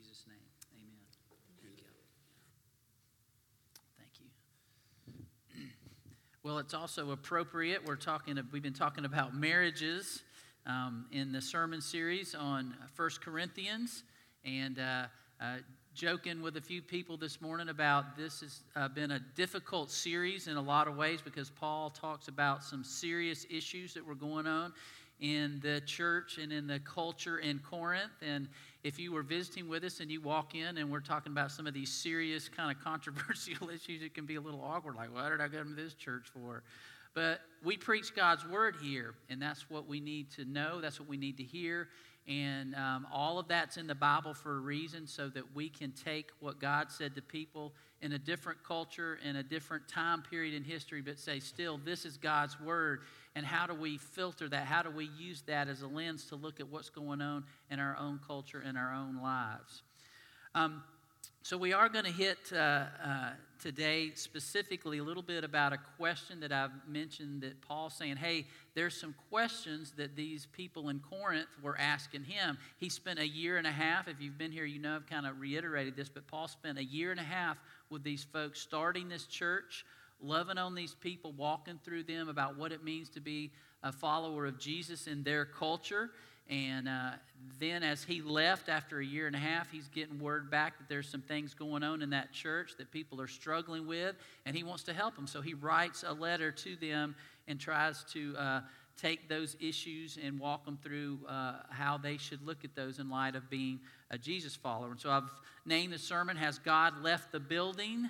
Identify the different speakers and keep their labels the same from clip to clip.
Speaker 1: Jesus' name, amen. Thank you. Thank you. Well, it's also appropriate. We're talking. We've been talking about marriages um, in the sermon series on First Corinthians, and uh, uh, joking with a few people this morning about this has uh, been a difficult series in a lot of ways because Paul talks about some serious issues that were going on in the church and in the culture in Corinth. And if you were visiting with us and you walk in and we're talking about some of these serious kind of controversial issues, it can be a little awkward. Like, what did I come to this church for? But we preach God's word here, and that's what we need to know. That's what we need to hear. And um, all of that's in the Bible for a reason so that we can take what God said to people in a different culture, in a different time period in history, but say, still, this is God's word. And how do we filter that? How do we use that as a lens to look at what's going on in our own culture, in our own lives? Um, so, we are going to hit uh, uh, today specifically a little bit about a question that I've mentioned that Paul's saying, hey, there's some questions that these people in Corinth were asking him. He spent a year and a half. If you've been here, you know I've kind of reiterated this, but Paul spent a year and a half with these folks starting this church, loving on these people, walking through them about what it means to be a follower of Jesus in their culture. And uh, then, as he left after a year and a half, he's getting word back that there's some things going on in that church that people are struggling with, and he wants to help them. So he writes a letter to them and tries to uh, take those issues and walk them through uh, how they should look at those in light of being a Jesus follower. And so I've named the sermon Has God Left the Building?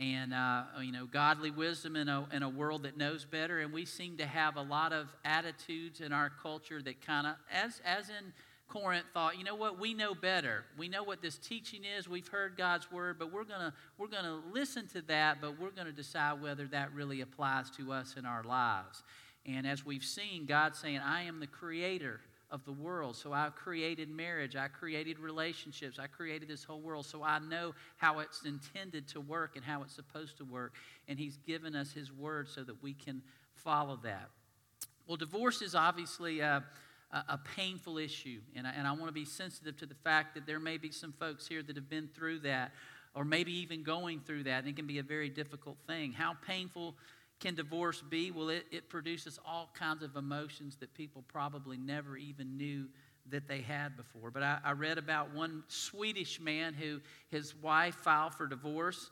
Speaker 1: And uh, you know godly wisdom in a, in a world that knows better. And we seem to have a lot of attitudes in our culture that kind of as as in corinth thought you know what? We know better. We know what this teaching is. We've heard god's word but we're gonna we're gonna listen to that but we're gonna decide whether that really applies to us in our lives. And as we've seen god saying i am the creator of the world. So I created marriage, I created relationships, I created this whole world. So I know how it's intended to work and how it's supposed to work. And He's given us His word so that we can follow that. Well, divorce is obviously a, a painful issue. And I, and I want to be sensitive to the fact that there may be some folks here that have been through that or maybe even going through that. And it can be a very difficult thing. How painful can divorce be? Well, it, it produces all kinds of emotions that people probably never even knew that they had before. But I, I read about one Swedish man who his wife filed for divorce.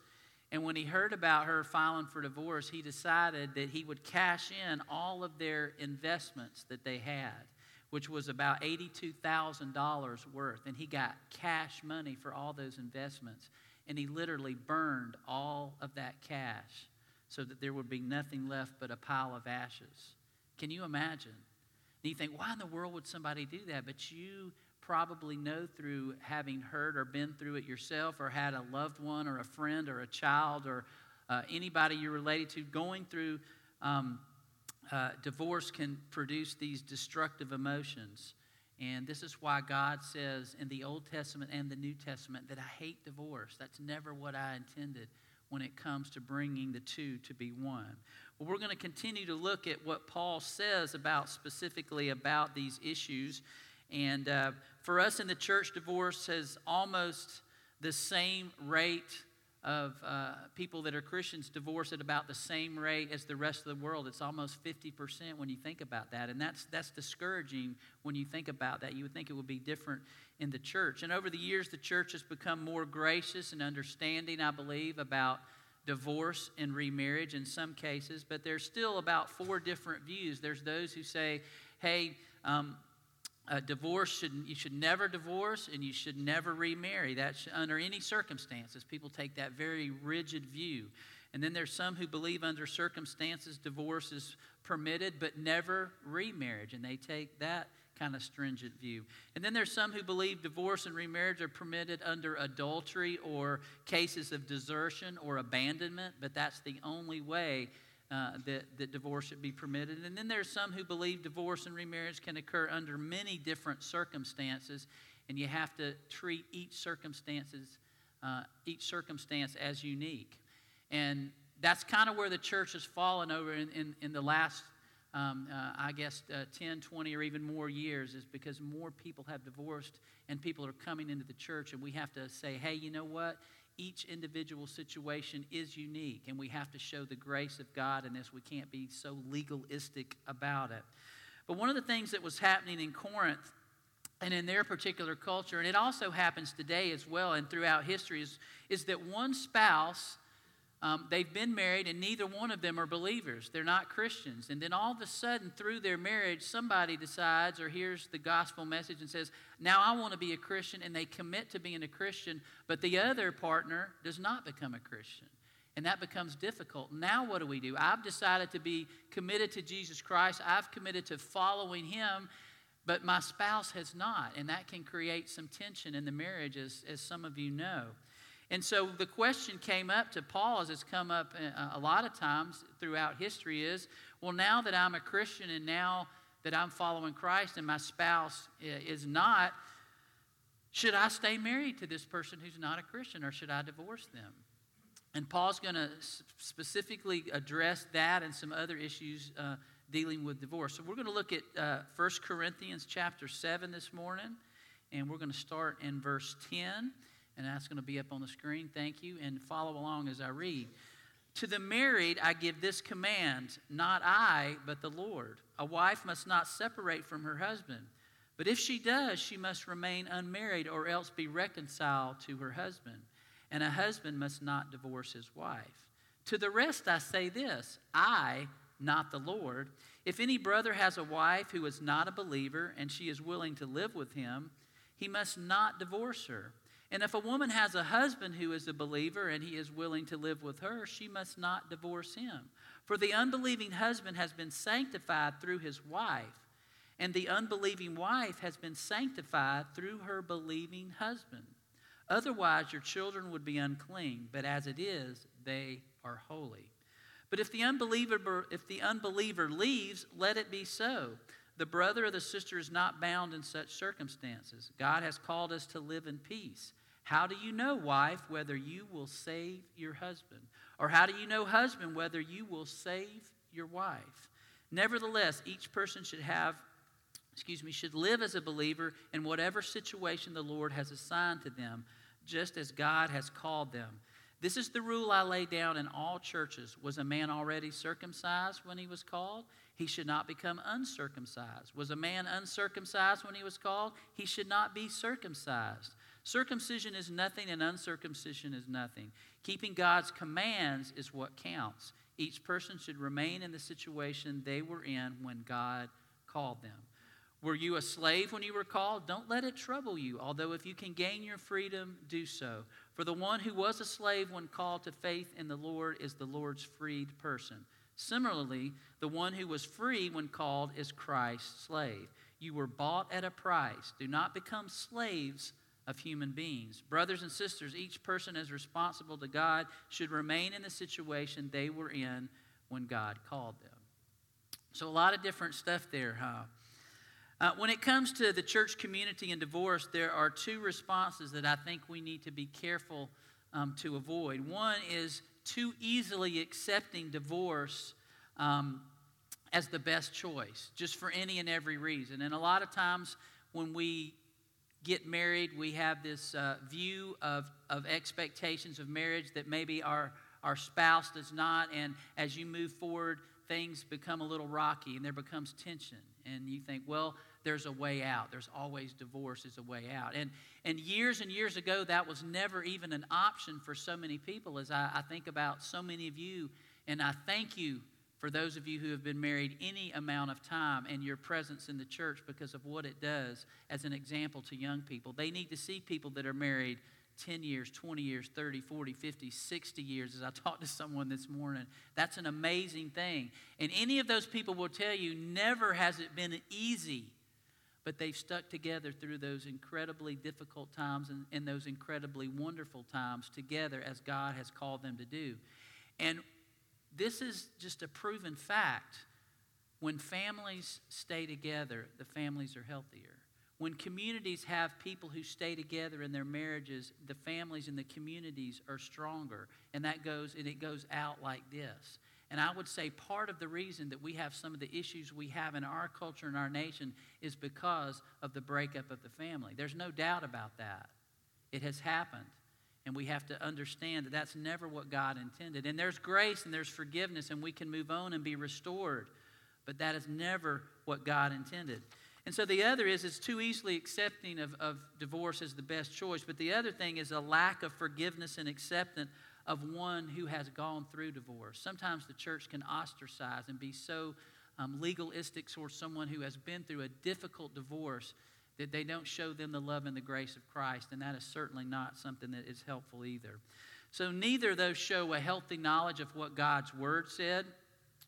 Speaker 1: And when he heard about her filing for divorce, he decided that he would cash in all of their investments that they had, which was about $82,000 worth. And he got cash money for all those investments. And he literally burned all of that cash so that there would be nothing left but a pile of ashes. Can you imagine? And you think, why in the world would somebody do that? But you probably know through having heard or been through it yourself or had a loved one or a friend or a child or uh, anybody you're related to going through um, uh, divorce can produce these destructive emotions. And this is why God says in the Old Testament and the New Testament that I hate divorce. That's never what I intended when it comes to bringing the two to be one. Well, we're going to continue to look at what Paul says about specifically about these issues. And uh, for us in the church, divorce has almost the same rate of uh, people that are Christians divorce at about the same rate as the rest of the world. It's almost 50% when you think about that. And that's, that's discouraging when you think about that. You would think it would be different in the church. And over the years, the church has become more gracious and understanding, I believe, about divorce and remarriage in some cases, but there's still about four different views. There's those who say, hey, um, divorce should you should never divorce and you should never remarry that should, under any circumstances people take that very rigid view and then there's some who believe under circumstances divorce is permitted but never remarriage and they take that kind of stringent view. And then there's some who believe divorce and remarriage are permitted under adultery or cases of desertion or abandonment, but that's the only way uh, that, that divorce should be permitted. And then there's some who believe divorce and remarriage can occur under many different circumstances, and you have to treat each circumstances, uh, each circumstance as unique. And that's kind of where the church has fallen over in, in, in the last um, uh, I guess, uh, 10, 20, or even more years is because more people have divorced and people are coming into the church, and we have to say, hey, you know what? Each individual situation is unique, and we have to show the grace of God in this. We can't be so legalistic about it. But one of the things that was happening in Corinth and in their particular culture, and it also happens today as well and throughout history, is, is that one spouse um, they've been married and neither one of them are believers. They're not Christians. And then all of a sudden, through their marriage, somebody decides or hears the gospel message and says, Now I want to be a Christian. And they commit to being a Christian, but the other partner does not become a Christian. And that becomes difficult. Now, what do we do? I've decided to be committed to Jesus Christ, I've committed to following Him. But my spouse has not, and that can create some tension in the marriage, as, as some of you know. And so the question came up to Paul, as it's come up uh, a lot of times throughout history, is well, now that I'm a Christian and now that I'm following Christ and my spouse is not, should I stay married to this person who's not a Christian or should I divorce them? And Paul's going to specifically address that and some other issues uh, dealing with divorce. So we're going to look at uh, 1 Corinthians chapter 7 this morning, and we're going to start in verse 10 and that's going to be up on the screen. Thank you. And follow along as I read. To the married, I give this command not I, but the Lord. A wife must not separate from her husband. But if she does, she must remain unmarried or else be reconciled to her husband. And a husband must not divorce his wife. To the rest, I say this I, not the Lord. If any brother has a wife who is not a believer and she is willing to live with him, he must not divorce her. And if a woman has a husband who is a believer and he is willing to live with her, she must not divorce him. For the unbelieving husband has been sanctified through his wife, and the unbelieving wife has been sanctified through her believing husband. Otherwise, your children would be unclean, but as it is, they are holy. But if the unbeliever, if the unbeliever leaves, let it be so. The brother or the sister is not bound in such circumstances. God has called us to live in peace. How do you know, wife, whether you will save your husband? Or how do you know, husband, whether you will save your wife? Nevertheless, each person should have, excuse me, should live as a believer in whatever situation the Lord has assigned to them, just as God has called them. This is the rule I lay down in all churches. Was a man already circumcised when he was called? he should not become uncircumcised. Was a man uncircumcised when he was called? He should not be circumcised. Circumcision is nothing and uncircumcision is nothing. Keeping God's commands is what counts. Each person should remain in the situation they were in when God called them. Were you a slave when you were called? Don't let it trouble you, although if you can gain your freedom, do so. For the one who was a slave when called to faith in the Lord is the Lord's freed person. Similarly, the one who was free when called is Christ's slave. You were bought at a price. Do not become slaves of human beings. Brothers and sisters, each person as responsible to God should remain in the situation they were in when God called them. So, a lot of different stuff there, huh? Uh, when it comes to the church community and divorce, there are two responses that I think we need to be careful um, to avoid. One is too easily accepting divorce um, as the best choice, just for any and every reason. And a lot of times when we get married, we have this uh, view of, of expectations of marriage that maybe our, our spouse does not. And as you move forward, things become a little rocky and there becomes tension. And you think, well, there's a way out. There's always divorce is a way out. And, and years and years ago, that was never even an option for so many people as I, I think about so many of you. And I thank you for those of you who have been married any amount of time and your presence in the church because of what it does as an example to young people. They need to see people that are married 10 years, 20 years, 30, 40, 50, 60 years, as I talked to someone this morning. That's an amazing thing. And any of those people will tell you never has it been easy but they've stuck together through those incredibly difficult times and, and, those incredibly wonderful times together as God has called them to do. And this is just a proven fact. When families stay together, the families are healthier. When communities have people who stay together in their marriages, the families and the communities are stronger. And that goes and it goes out like this. And I would say part of the reason that we have some of the issues we have in our culture and our nation is because of the breakup of the family. There's no doubt about that. It has happened. And we have to understand that that's never what God intended. And there's grace and there's forgiveness, and we can move on and be restored. But that is never what God intended. And so the other is it's too easily accepting of, of divorce as the best choice. But the other thing is a lack of forgiveness and acceptance of one who has gone through divorce. Sometimes the church can ostracize and be so um, legalistic towards someone who has been through a difficult divorce that they don't show them the love and the grace of Christ, and that is certainly not something that is helpful either. So, neither of those show a healthy knowledge of what God's Word said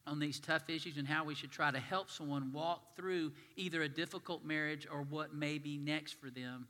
Speaker 1: on these tough issues and how we should try to help someone walk through either a difficult marriage or what may be next for them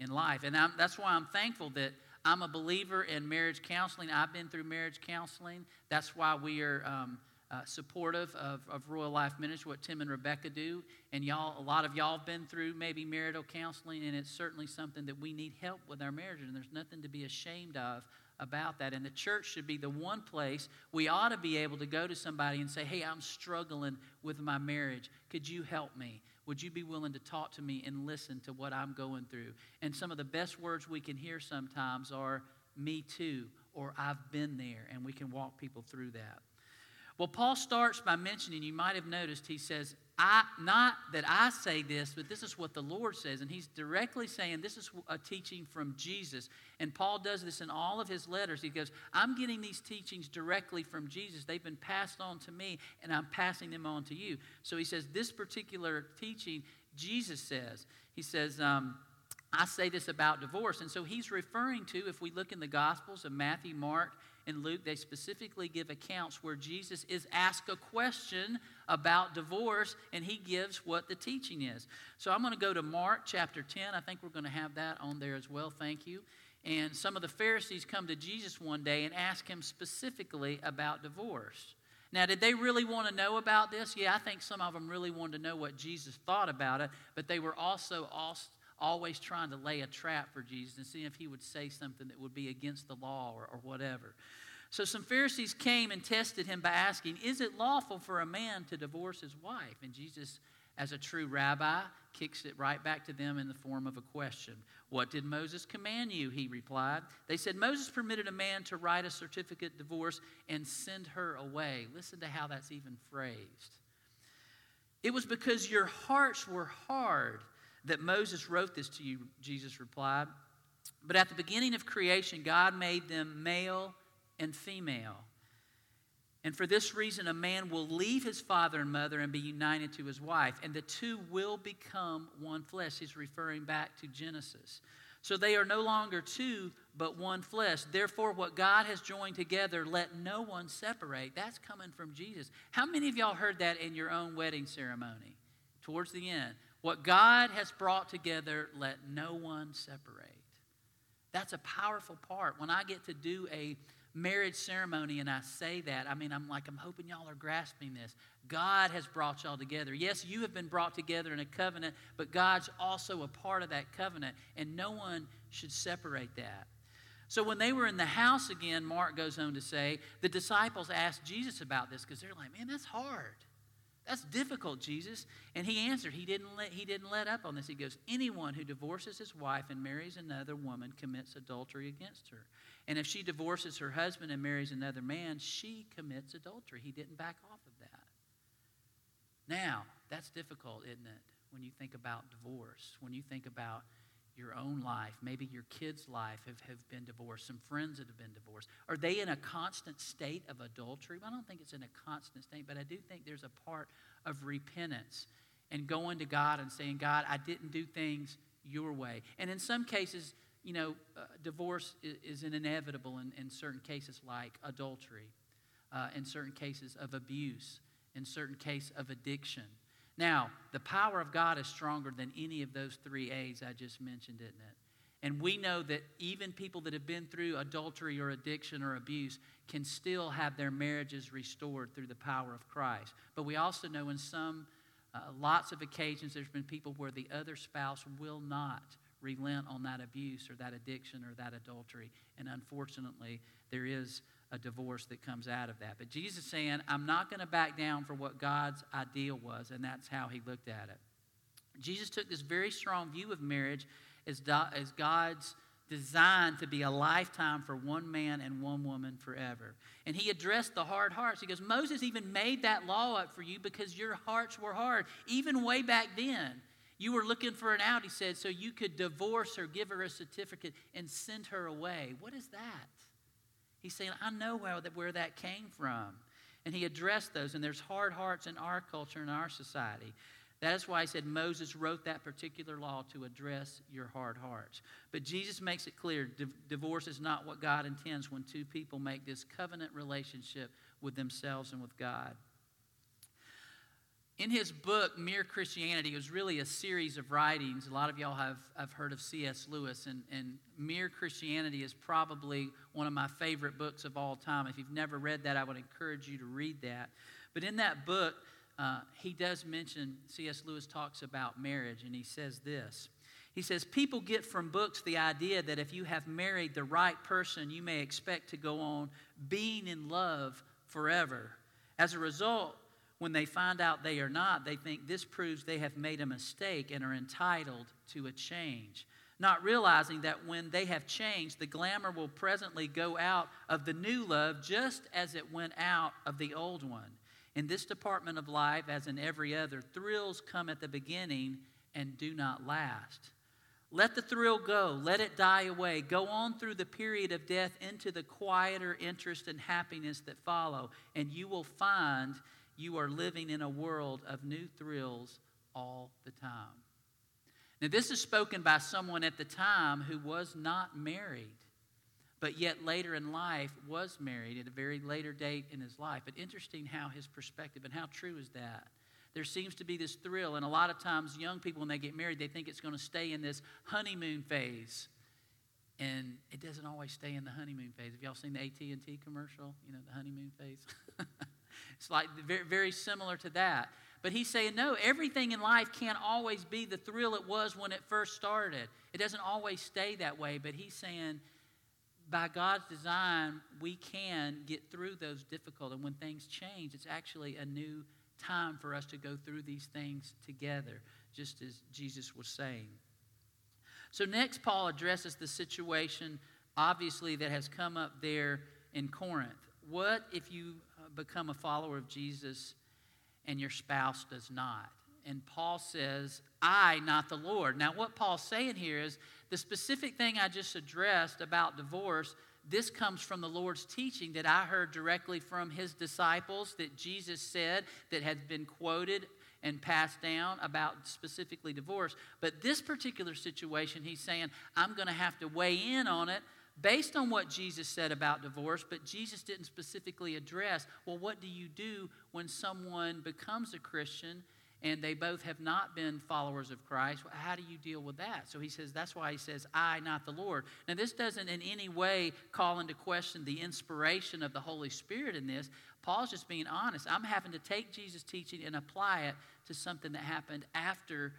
Speaker 1: in life. And I'm, that's why I'm thankful that I'm a believer in marriage counseling. I've been through marriage counseling. That's why we are. Um, uh, supportive of, of Royal Life Ministry, what Tim and Rebecca do. And y'all, a lot of y'all have been through maybe marital counseling, and it's certainly something that we need help with our marriage, and there's nothing to be ashamed of about that. And the church should be the one place we ought to be able to go to somebody and say, Hey, I'm struggling with my marriage. Could you help me? Would you be willing to talk to me and listen to what I'm going through? And some of the best words we can hear sometimes are, Me too, or I've been there, and we can walk people through that. Well, Paul starts by mentioning, you might have noticed, he says, I, not that I say this, but this is what the Lord says. And he's directly saying this is a teaching from Jesus. And Paul does this in all of his letters. He goes, I'm getting these teachings directly from Jesus. They've been passed on to me, and I'm passing them on to you. So he says, This particular teaching, Jesus says, He says, um, I say this about divorce. And so he's referring to, if we look in the Gospels of Matthew, Mark, in Luke, they specifically give accounts where Jesus is asked a question about divorce and he gives what the teaching is. So I'm going to go to Mark chapter 10. I think we're going to have that on there as well. Thank you. And some of the Pharisees come to Jesus one day and ask him specifically about divorce. Now, did they really want to know about this? Yeah, I think some of them really wanted to know what Jesus thought about it, but they were also always trying to lay a trap for Jesus and see if he would say something that would be against the law or, or whatever. So some Pharisees came and tested him by asking, Is it lawful for a man to divorce his wife? And Jesus, as a true rabbi, kicks it right back to them in the form of a question. What did Moses command you? He replied. They said, Moses permitted a man to write a certificate divorce and send her away. Listen to how that's even phrased. It was because your hearts were hard that Moses wrote this to you, Jesus replied. But at the beginning of creation, God made them male and female. And for this reason, a man will leave his father and mother and be united to his wife, and the two will become one flesh. He's referring back to Genesis. So they are no longer two, but one flesh. Therefore, what God has joined together, let no one separate. That's coming from Jesus. How many of y'all heard that in your own wedding ceremony? Towards the end. What God has brought together, let no one separate. That's a powerful part. When I get to do a marriage ceremony and I say that, I mean, I'm like, I'm hoping y'all are grasping this. God has brought y'all together. Yes, you have been brought together in a covenant, but God's also a part of that covenant, and no one should separate that. So when they were in the house again, Mark goes on to say, the disciples asked Jesus about this because they're like, man, that's hard. That's difficult, Jesus. And he answered, he didn't, let, he didn't let up on this. He goes, Anyone who divorces his wife and marries another woman commits adultery against her. And if she divorces her husband and marries another man, she commits adultery. He didn't back off of that. Now, that's difficult, isn't it? When you think about divorce, when you think about your own life, maybe your kids' life have, have been divorced, some friends that have been divorced. Are they in a constant state of adultery? I don't think it's in a constant state, but I do think there's a part of repentance and going to God and saying, God, I didn't do things your way. And in some cases, you know, uh, divorce is, is inevitable in, in certain cases like adultery, uh, in certain cases of abuse, in certain cases of addiction. Now, the power of God is stronger than any of those three A's I just mentioned, isn't it? And we know that even people that have been through adultery or addiction or abuse can still have their marriages restored through the power of Christ. But we also know in some, uh, lots of occasions, there's been people where the other spouse will not relent on that abuse or that addiction or that adultery. And unfortunately, there is a divorce that comes out of that. But Jesus saying, I'm not going to back down for what God's ideal was, and that's how he looked at it. Jesus took this very strong view of marriage as, as God's designed to be a lifetime for one man and one woman forever. And he addressed the hard hearts. He goes, Moses even made that law up for you because your hearts were hard, even way back then. You were looking for an out, he said, so you could divorce her, give her a certificate, and send her away. What is that? He's saying, I know where that, where that came from. And he addressed those, and there's hard hearts in our culture and our society. That is why he said Moses wrote that particular law to address your hard hearts. But Jesus makes it clear divorce is not what God intends when two people make this covenant relationship with themselves and with God. In his book, Mere Christianity, it was really a series of writings. A lot of y'all have, have heard of C.S. Lewis, and, and Mere Christianity is probably one of my favorite books of all time. If you've never read that, I would encourage you to read that. But in that book, uh, he does mention, C.S. Lewis talks about marriage, and he says this. He says, People get from books the idea that if you have married the right person, you may expect to go on being in love forever. As a result, when they find out they are not, they think this proves they have made a mistake and are entitled to a change. Not realizing that when they have changed, the glamour will presently go out of the new love just as it went out of the old one. In this department of life, as in every other, thrills come at the beginning and do not last. Let the thrill go, let it die away. Go on through the period of death into the quieter interest and happiness that follow, and you will find you are living in a world of new thrills all the time. Now, this is spoken by someone at the time who was not married but yet later in life was married at a very later date in his life. But interesting how his perspective and how true is that? There seems to be this thrill, and a lot of times young people, when they get married, they think it's going to stay in this honeymoon phase. And it doesn't always stay in the honeymoon phase. Have y'all seen the AT&T commercial? You know, the honeymoon phase? it's like very, very similar to that. But he's saying, no, everything in life can't always be the thrill it was when it first started. It doesn't always stay that way. But he's saying, by God's design, we can get through those difficult. And when things change, it's actually a new time for us to go through these things together, just as Jesus was saying. So, next, Paul addresses the situation, obviously, that has come up there in Corinth. What if you become a follower of Jesus and your spouse does not? And Paul says, I, not the Lord. Now, what Paul's saying here is the specific thing I just addressed about divorce, this comes from the Lord's teaching that I heard directly from his disciples that Jesus said that had been quoted and passed down about specifically divorce. But this particular situation, he's saying, I'm going to have to weigh in on it based on what Jesus said about divorce, but Jesus didn't specifically address, well, what do you do when someone becomes a Christian and they both have not been followers of Christ. How do you deal with that? So he says, that's why he says, I, not the Lord. Now, this doesn't in any way call into question the inspiration of the Holy Spirit in this. Paul's just being honest. I'm having to take Jesus' teaching and apply it to something that happened after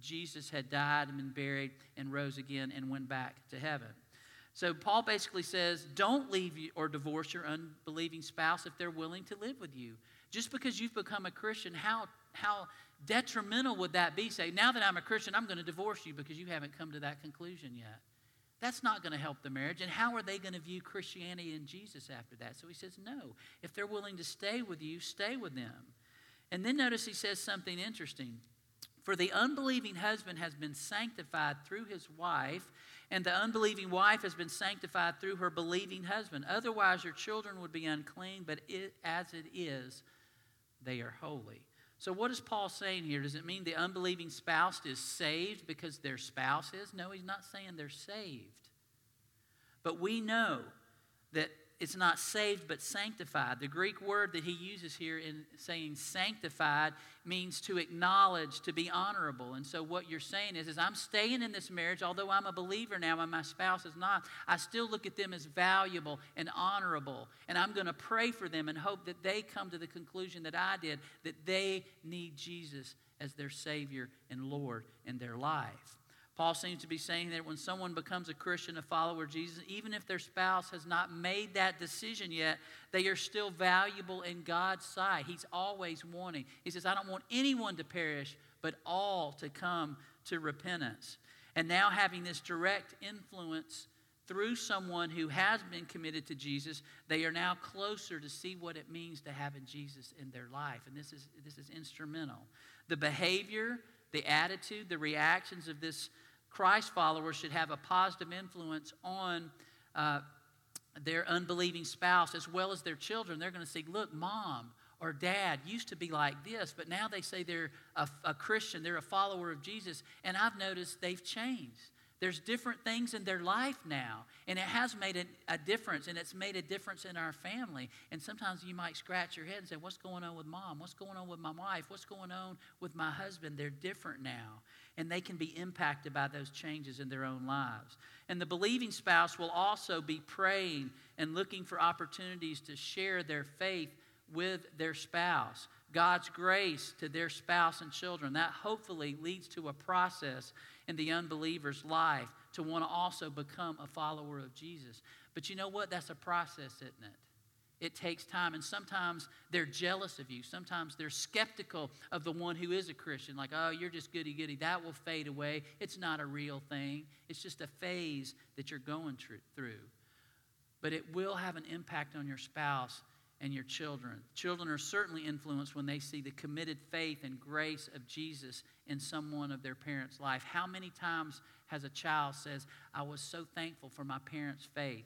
Speaker 1: Jesus had died and been buried and rose again and went back to heaven. So Paul basically says, don't leave or divorce your unbelieving spouse if they're willing to live with you. Just because you've become a Christian, how, how detrimental would that be? Say, now that I'm a Christian, I'm going to divorce you because you haven't come to that conclusion yet. That's not going to help the marriage. And how are they going to view Christianity and Jesus after that? So he says, no. If they're willing to stay with you, stay with them. And then notice he says something interesting. For the unbelieving husband has been sanctified through his wife, and the unbelieving wife has been sanctified through her believing husband. Otherwise, your children would be unclean, but it, as it is, they are holy. So, what is Paul saying here? Does it mean the unbelieving spouse is saved because their spouse is? No, he's not saying they're saved. But we know that it's not saved but sanctified. The Greek word that he uses here in saying sanctified means to acknowledge, to be honorable. And so what you're saying is, is I'm staying in this marriage, although I'm a believer now and my spouse is not, I still look at them as valuable and honorable. And I'm going to pray for them and hope that they come to the conclusion that I did, that they need Jesus as their Savior and Lord in their life. Paul seems to be saying that when someone becomes a Christian, a follower of Jesus, even if their spouse has not made that decision yet, they are still valuable in God's sight. He's always wanting. He says, I don't want anyone to perish, but all to come to repentance. And now, having this direct influence through someone who has been committed to Jesus, they are now closer to see what it means to have Jesus in their life. And this is, this is instrumental. The behavior, the attitude, the reactions of this Christ followers should have a positive influence on uh, their unbelieving spouse as well as their children. They're going to see, look, mom or dad used to be like this, but now they say they're a, a Christian, they're a follower of Jesus, and I've noticed they've changed. There's different things in their life now, and it has made a, a, difference, and it's made a difference in our family. And sometimes you might scratch your head and say, What's going on with mom? What's going on with my wife? What's going on with my husband? They're different now, and they can be impacted by those changes in their own lives. And the believing spouse will also be praying and looking for opportunities to share their faith with their spouse. God's grace to their spouse and children. That hopefully leads to a process in the unbeliever's life to want to also become a follower of Jesus. But you know what? That's a process, isn't it? It takes time, and sometimes they're jealous of you. Sometimes they're skeptical of the one who is a Christian, like, oh, you're just goody goody. That will fade away. It's not a real thing, it's just a phase that you're going through. But it will have an impact on your spouse and your children. Children are certainly influenced when they see the committed faith and grace of Jesus in someone of their parents' life. How many times has a child says, "I was so thankful for my parents' faith."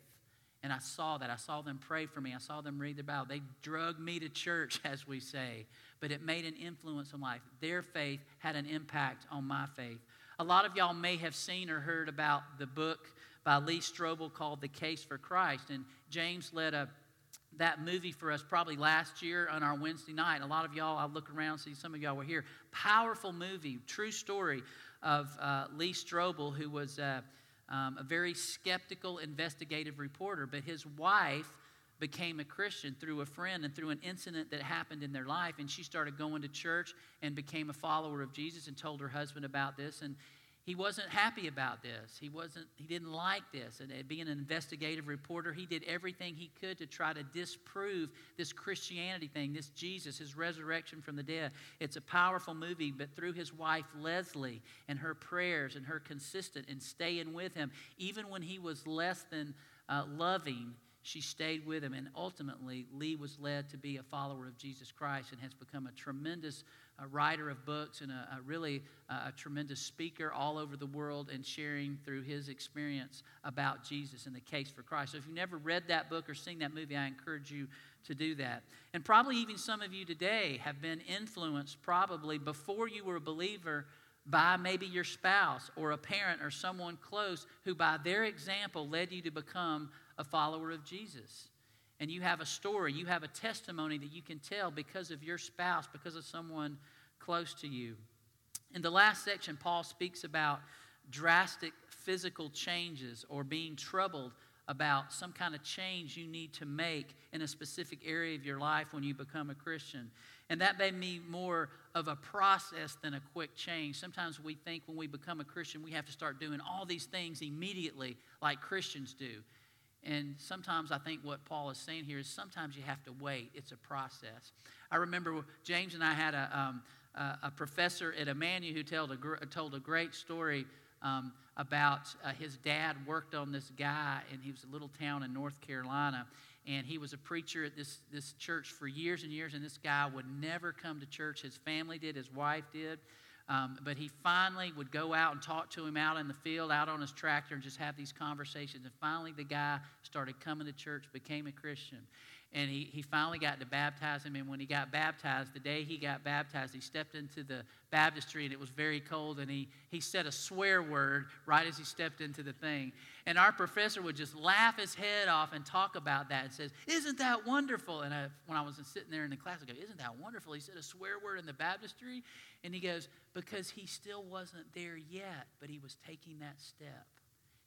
Speaker 1: And I saw that. I saw them pray for me. I saw them read the Bible. They drug me to church, as we say, but it made an influence on life. Their faith had an impact on my faith. A lot of y'all may have seen or heard about the book by Lee Strobel called The Case for Christ. And James led a that movie for us probably last year on our Wednesday night. A lot of y'all, I look around, see some of y'all were here. Powerful movie, true story of uh, Lee Strobel, who was uh, um, a very skeptical investigative reporter, but his wife became a Christian through a friend and through an incident that happened in their life. And she started going to church and became a follower of Jesus and told her husband about this. And he wasn't happy about this. He wasn't he didn't like this. And being an investigative reporter, he did everything he could to try to disprove this Christianity thing, this Jesus, his resurrection from the dead. It's a powerful movie, but through his wife Leslie and her prayers and her consistent and staying with him, even when he was less than uh, loving, she stayed with him. And ultimately, Lee was led to be a follower of Jesus Christ and has become a tremendous a writer of books and a, a really a tremendous speaker all over the world and sharing through his experience about Jesus and the case for Christ. So if you've never read that book or seen that movie, I encourage you to do that. And probably even some of you today have been influenced, probably before you were a believer, by maybe your spouse or a parent or someone close who, by their example, led you to become a follower of Jesus and you have a story, you have a testimony that you can tell because of your spouse, because of someone close to you. In the last section, Paul speaks about drastic physical changes or being troubled about some kind of change you need to make in a specific area of your life when you become a Christian. And that may be more of a process than a quick change. Sometimes we think when we become a Christian, we have to start doing all these things immediately, like Christians do. And sometimes I think what Paul is saying here is sometimes you have to wait. It's a process. I remember James and I had a, um, a professor at Emmanuel who told a, told a great story um, about uh, his dad worked on this guy, and he was a little town in North Carolina. And he was a preacher at this, this church for years and years, and this guy would never come to church. His family did, his wife did. Um, but he finally would go out and talk to him out in the field, out on his tractor, and just have these conversations. And finally, the guy started coming to church, became a Christian and he, he finally got to baptize him. And when he got baptized, the day he got baptized, he stepped into the baptistry and it was very cold. And he, he said a swear word right as he stepped into the thing. And our professor would just laugh his head off and talk about that and says, Isn't that wonderful? And I, when I was sitting there in the class, I go, Isn't that wonderful? He said a swear word in the baptistry. And he goes, Because he still wasn't there yet, but he was taking that step.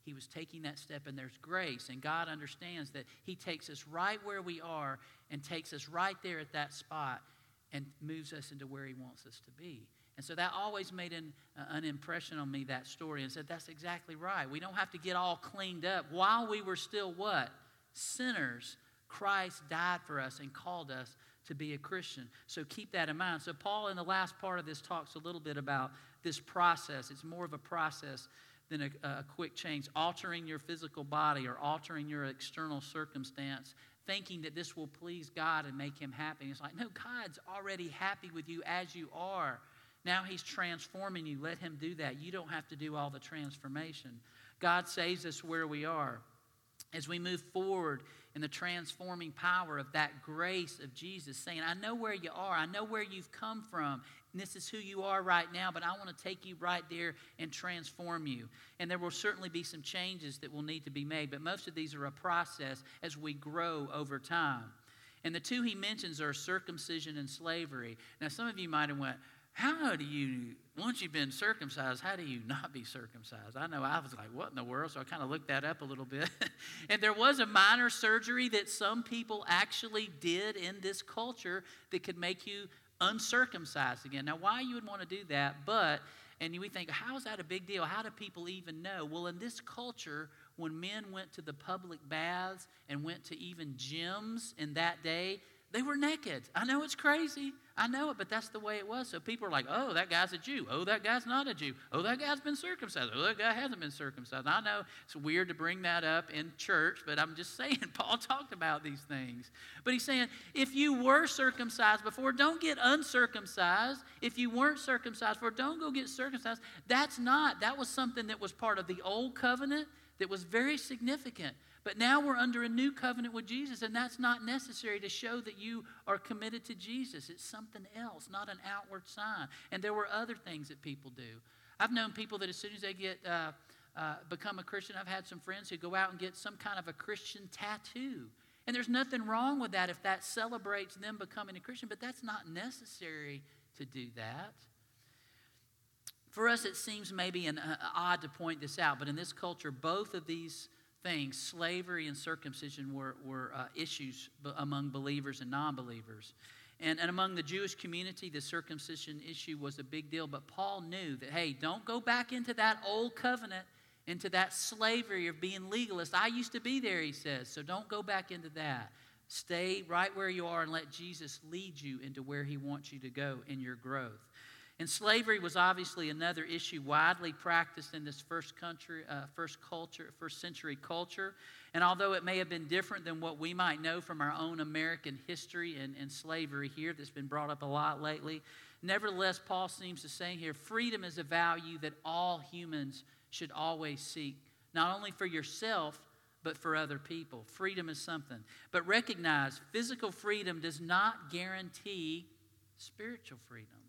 Speaker 1: He was taking that step, and there's grace. And God understands that He takes us right where we are and takes us right there at that spot and moves us into where He wants us to be. And so that always made an, uh, an impression on me, that story, and said, that's exactly right. We don't have to get all cleaned up. While we were still what? Sinners, Christ died for us and called us to be a Christian. So keep that in mind. So, Paul, in the last part of this, talks a little bit about this process. It's more of a process than a, a quick change, altering your physical body or altering your external circumstance thinking that this will please God and make him happy. It's like, no, God's already happy with you as you are. Now he's transforming you. Let him do that. You don't have to do all the transformation. God saves us where we are. As we move forward in the transforming power of that grace of Jesus, saying, I know where you are, I know where you've come from, and this is who you are right now, but I want to take you right there and transform you. And there will certainly be some changes that will need to be made, but most of these are a process as we grow over time. And the two he mentions are circumcision and slavery. Now, some of you might have went, how do you, once you've been circumcised, how do you not be circumcised? I know I was like, what in the world? So I kind of looked that up a little bit. and there was a minor surgery that some people actually did in this culture that could make you uncircumcised again. Now, why you would want to do that, but, and we think, how is that a big deal? How do people even know? Well, in this culture, when men went to the public baths and went to even gyms in that day, they were naked. I know it's crazy. I know it, but that's the way it was. So people are like, oh, that guy's a Jew. Oh, that guy's not a Jew. Oh, that guy's been circumcised. Oh, that guy hasn't been circumcised. I know it's weird to bring that up in church, but I'm just saying, Paul talked about these things. But he's saying, if you were circumcised before, don't get uncircumcised. If you weren't circumcised before, don't go get circumcised. That's not, that was something that was part of the old covenant that was very significant. But now we're under a new covenant with Jesus, and that's not necessary to show that you are committed to Jesus. It's something else, not an outward sign. And there were other things that people do. I've known people that as soon as they get uh, uh, become a Christian, I've had some friends who go out and get some kind of a Christian tattoo. And there's nothing wrong with that if that celebrates them becoming a Christian, but that's not necessary to do that. For us, it seems maybe an, uh, odd to point this out, but in this culture, both of these things, slavery and circumcision, were, were uh, issues among believers and non believers. And, and among the Jewish community, the circumcision issue was a big deal. But Paul knew that, hey, don't go back into that old covenant, into that slavery of being legalist. I used to be there, he says. So don't go back into that. Stay right where you are and let Jesus lead you into where he wants you to go in your growth. And slavery was obviously another issue widely practiced in this first country, uh, first culture, first century culture. And although it may have been different than what we might know from our own American history and, and slavery here, that's been brought up a lot lately, nevertheless, Paul seems to say here freedom is a value that all humans should always seek, not only for yourself, but for other people. Freedom is something. But recognize physical freedom does not guarantee spiritual freedom.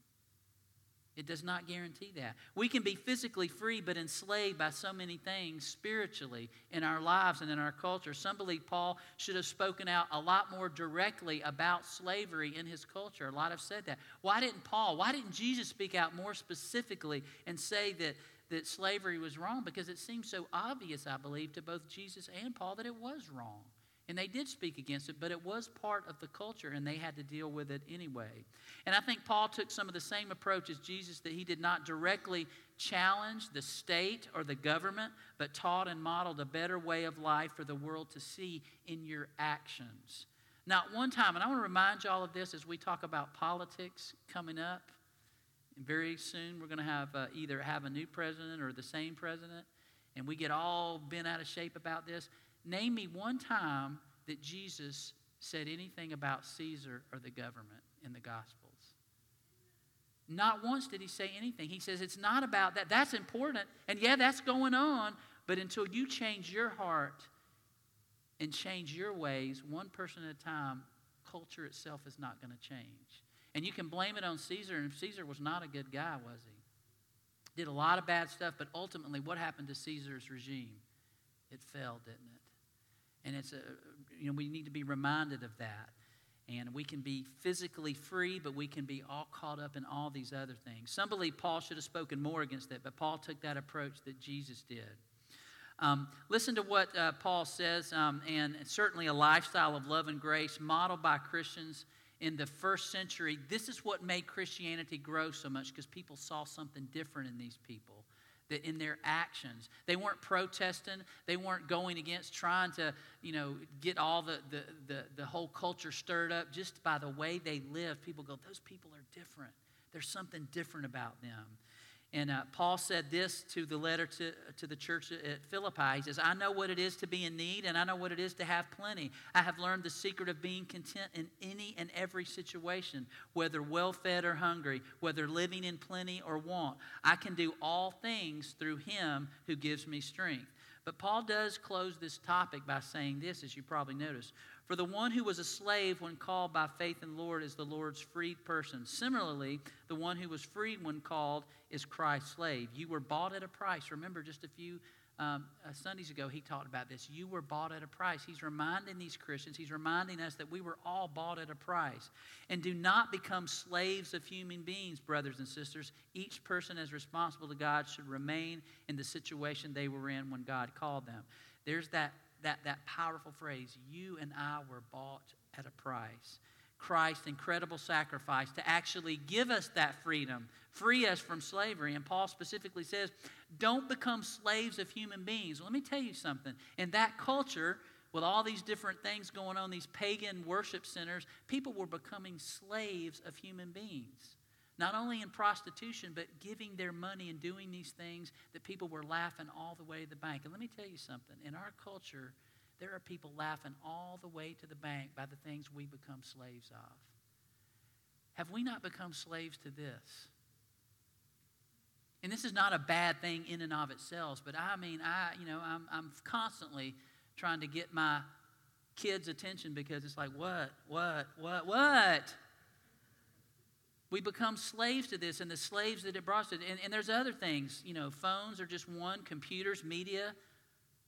Speaker 1: It does not guarantee that. We can be physically free, but enslaved by so many things spiritually in our lives and in our culture. Some believe Paul should have spoken out a lot more directly about slavery in his culture. A lot have said that. Why didn't Paul, why didn't Jesus speak out more specifically and say that, that slavery was wrong? Because it seems so obvious, I believe, to both Jesus and Paul that it was wrong. And they did speak against it, but it was part of the culture and they had to deal with it anyway. And I think Paul took some of the same approach as Jesus that he did not directly challenge the state or the government, but taught and modeled a better way of life for the world to see in your actions. Not one time, and I want to remind you all of this as we talk about politics coming up. And Very soon, we're going to have uh, either have a new president or the same president, and we get all bent out of shape about this. Name me one time that Jesus said anything about Caesar or the government in the Gospels. Not once did he say anything. He says it's not about that. That's important. And yeah, that's going on. But until you change your heart and change your ways, one person at a time, culture itself is not going to change. And you can blame it on Caesar, and Caesar was not a good guy, was he? Did a lot of bad stuff, but ultimately, what happened to Caesar's regime? It fell, didn't it? And it's a, you know, we need to be reminded of that. And we can be physically free, but we can be all caught up in all these other things. Some believe Paul should have spoken more against that, but Paul took that approach that Jesus did. Um, listen to what uh, Paul says, um, and certainly a lifestyle of love and grace modeled by Christians in the first century, this is what made Christianity grow so much because people saw something different in these people. That in their actions, they weren't protesting, they weren't going against trying to, you know, get all the, the, the, the whole culture stirred up. Just by the way they live, people go, those people are different. There's something different about them. And uh, Paul said this to the letter to, to the church at Philippi. He says, I know what it is to be in need, and I know what it is to have plenty. I have learned the secret of being content in any and every situation, whether well fed or hungry, whether living in plenty or want. I can do all things through him who gives me strength. But Paul does close this topic by saying this, as you probably noticed. For the one who was a slave when called by faith in the Lord is the Lord's freed person. Similarly, the one who was freed when called is Christ's slave. You were bought at a price. Remember, just a few um, uh, Sundays ago, he talked about this. You were bought at a price. He's reminding these Christians, he's reminding us that we were all bought at a price. And do not become slaves of human beings, brothers and sisters. Each person as responsible to God should remain in the situation they were in when God called them. There's that that, that powerful phrase, you and I were bought at a price. Christ's incredible sacrifice to actually give us that freedom, free us from slavery. And Paul specifically says, don't become slaves of human beings. Well, let me tell you something. In that culture, with all these different things going on, these pagan worship centers, people were becoming slaves of human beings not only in prostitution, but giving their money and doing these things that people were laughing all the way to the bank. And let me tell you something in our culture, there are people laughing all the way to the bank by the things we become slaves of. Have we not become slaves to this? And this is not a bad thing in and of itself, but I mean, I, you know, I'm, I'm constantly trying to get my kids' attention because it's like, what, what, what, what? We become slaves to this and the slaves that it brought us. And, and there's other things. You know, phones are just one, computers, media.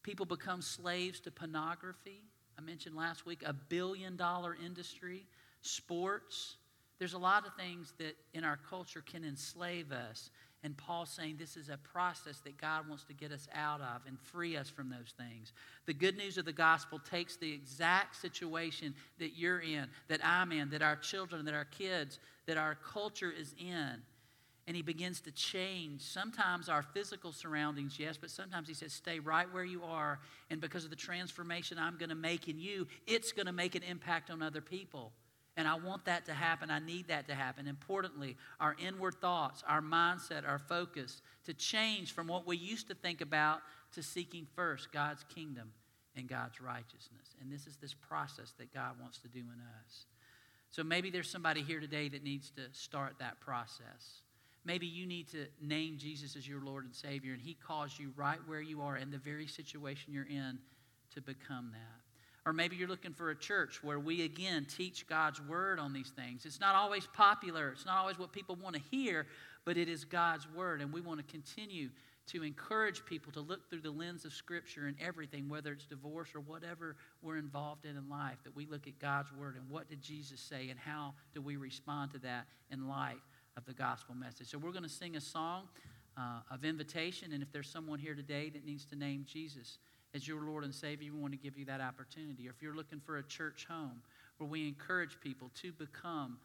Speaker 1: People become slaves to pornography. I mentioned last week a billion dollar industry, sports. There's a lot of things that in our culture can enslave us. And Paul's saying this is a process that God wants to get us out of and free us from those things. The good news of the gospel takes the exact situation that you're in, that I'm in, that our children, that our kids, that our culture is in. And he begins to change sometimes our physical surroundings, yes, but sometimes he says, stay right where you are. And because of the transformation I'm going to make in you, it's going to make an impact on other people. And I want that to happen. I need that to happen. Importantly, our inward thoughts, our mindset, our focus to change from what we used to think about to seeking first God's kingdom and God's righteousness. And this is this process that God wants to do in us. So maybe there's somebody here today that needs to start that process. Maybe you need to name Jesus as your Lord and Savior, and He calls you right where you are in the very situation you're in to become that. Or maybe you're looking for a church where we again teach God's word on these things. It's not always popular, it's not always what people want to hear, but it is God's word. And we want to continue to encourage people to look through the lens of Scripture and everything, whether it's divorce or whatever we're involved in in life, that we look at God's word and what did Jesus say and how do we respond to that in light of the gospel message. So we're going to sing a song uh, of invitation, and if there's someone here today that needs to name Jesus, as your Lord and Savior, we want to give you that opportunity. Or if you're looking for a church home where we encourage people to become